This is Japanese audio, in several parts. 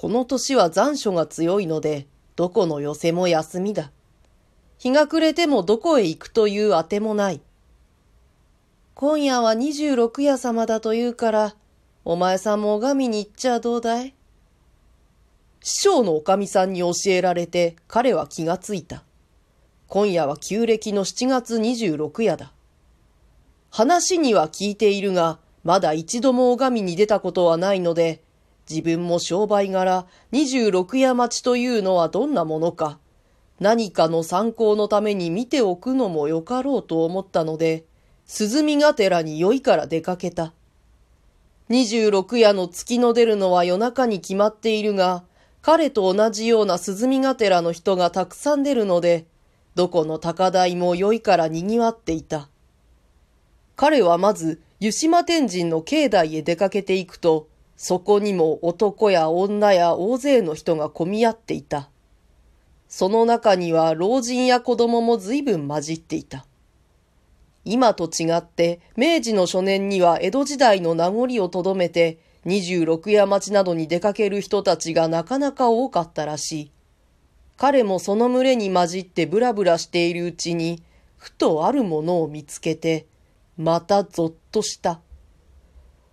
この年は残暑が強いので、どこの寄せも休みだ。日が暮れてもどこへ行くというあてもない。今夜は二十六夜様だと言うから、お前さんも拝みに行っちゃどうだい？師匠のおかみさんに教えられて彼は気がついた。今夜は旧暦の7月26夜だ。話には聞いているが、まだ一度も拝みに出たことはないので、自分も商売柄26夜待ちというのはどんなものか、何かの参考のために見ておくのもよかろうと思ったので、鈴見が寺に酔いから出かけた。26夜の月の出るのは夜中に決まっているが、彼と同じような鈴見が寺の人がたくさん出るので、どこの高台も酔いから賑わっていた。彼はまず、湯島天神の境内へ出かけていくと、そこにも男や女や大勢の人が混み合っていた。その中には老人や子供も随分混じっていた。今と違って、明治の初年には江戸時代の名残をとどめて、26夜町などに出かける人たちがなかなか多かったらしい。彼もその群れに混じってブラブラしているうちに、ふとあるものを見つけて、またぞっとした。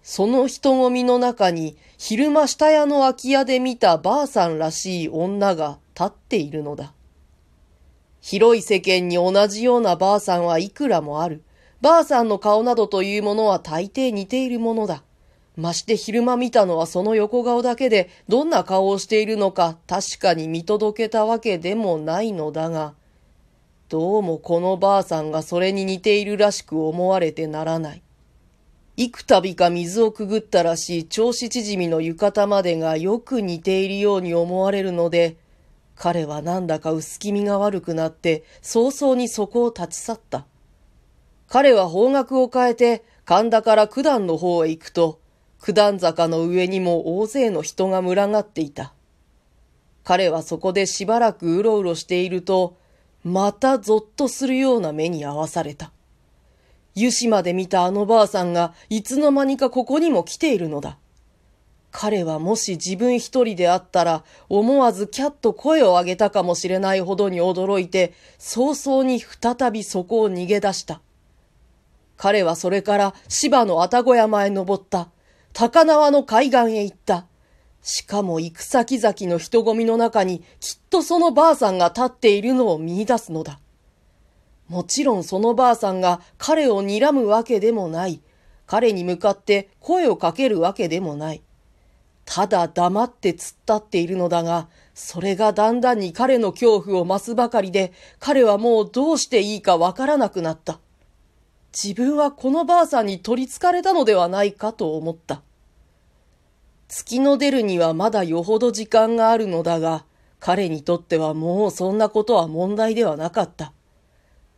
その人混みの中に、昼間下屋の空き家で見たばあさんらしい女が立っているのだ。広い世間に同じようなばあさんはいくらもある。ばあさんの顔などというものは大抵似ているものだ。まして昼間見たのはその横顔だけで、どんな顔をしているのか確かに見届けたわけでもないのだが、どうもこのばあさんがそれに似ているらしく思われてならない。幾度か水をくぐったらしい銚子縮みの浴衣までがよく似ているように思われるので、彼はなんだか薄気味が悪くなって早々にそこを立ち去った。彼は方角を変えて神田から九段の方へ行くと、九段坂の上にも大勢の人が群がっていた。彼はそこでしばらくうろうろしていると、またぞっとするような目に遭わされた。湯島で見たあのばあさんがいつの間にかここにも来ているのだ。彼はもし自分一人であったら思わずキャッと声を上げたかもしれないほどに驚いて早々に再びそこを逃げ出した。彼はそれから芝の愛宕山へ登った。高輪の海岸へ行った。しかも行く先々の人混みの中にきっとそのばあさんが立っているのを見出すのだ。もちろんそのばあさんが彼を睨むわけでもない。彼に向かって声をかけるわけでもない。ただ黙って突っ立っているのだが、それがだんだんに彼の恐怖を増すばかりで、彼はもうどうしていいかわからなくなった。自分はこのばあさんに取りつかれたのではないかと思った。月の出るにはまだよほど時間があるのだが、彼にとってはもうそんなことは問題ではなかった。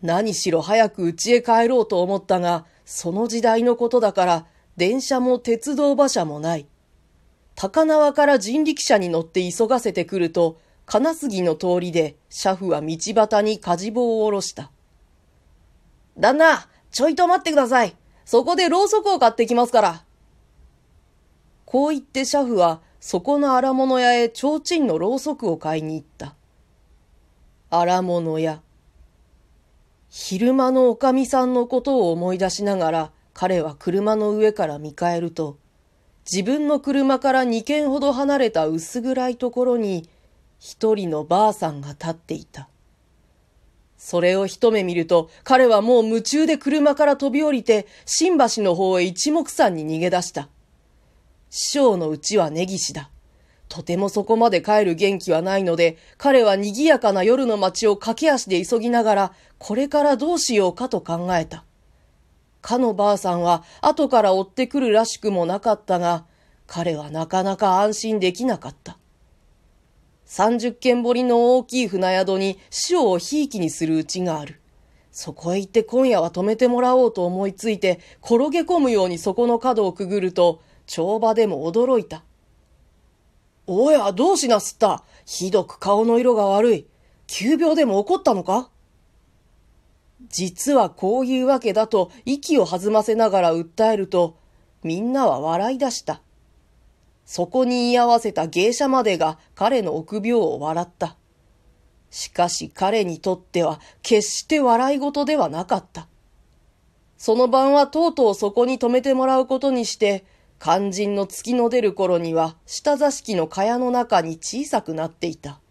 何しろ早く家へ帰ろうと思ったが、その時代のことだから、電車も鉄道馬車もない。高輪から人力車に乗って急がせてくると、金杉の通りで、車夫は道端に火事棒を下ろした。旦那、ちょいと待ってください。そこでろうそくを買ってきますから。こう言って車夫は、そこの荒物屋へ提灯のろうそくを買いに行った。荒物屋。昼間のおかみさんのことを思い出しながら、彼は車の上から見返ると、自分の車から二軒ほど離れた薄暗いところに、一人のばあさんが立っていた。それを一目見ると、彼はもう夢中で車から飛び降りて、新橋の方へ一目散に逃げ出した。師匠のうちは根岸だ。とてもそこまで帰る元気はないので、彼は賑やかな夜の街を駆け足で急ぎながら、これからどうしようかと考えた。かのばあさんは後から追ってくるらしくもなかったが、彼はなかなか安心できなかった。三十軒堀の大きい船宿に師匠をひいきにするうちがある。そこへ行って今夜は泊めてもらおうと思いついて、転げ込むようにそこの角をくぐると、帳場でも驚いた。おや、どうしなすった？ひどく顔の色が悪い。急病でも怒ったのか？実はこういうわけだと息を弾ませながら訴えると、みんなは笑い出した。そこに居合わせた芸者までが彼の臆病を笑った。しかし彼にとっては決して笑い事ではなかった。その晩はとうとうそこに止めてもらうことにして、肝心の月の出る頃には、下座敷の蚊帳の中に小さくなっていた。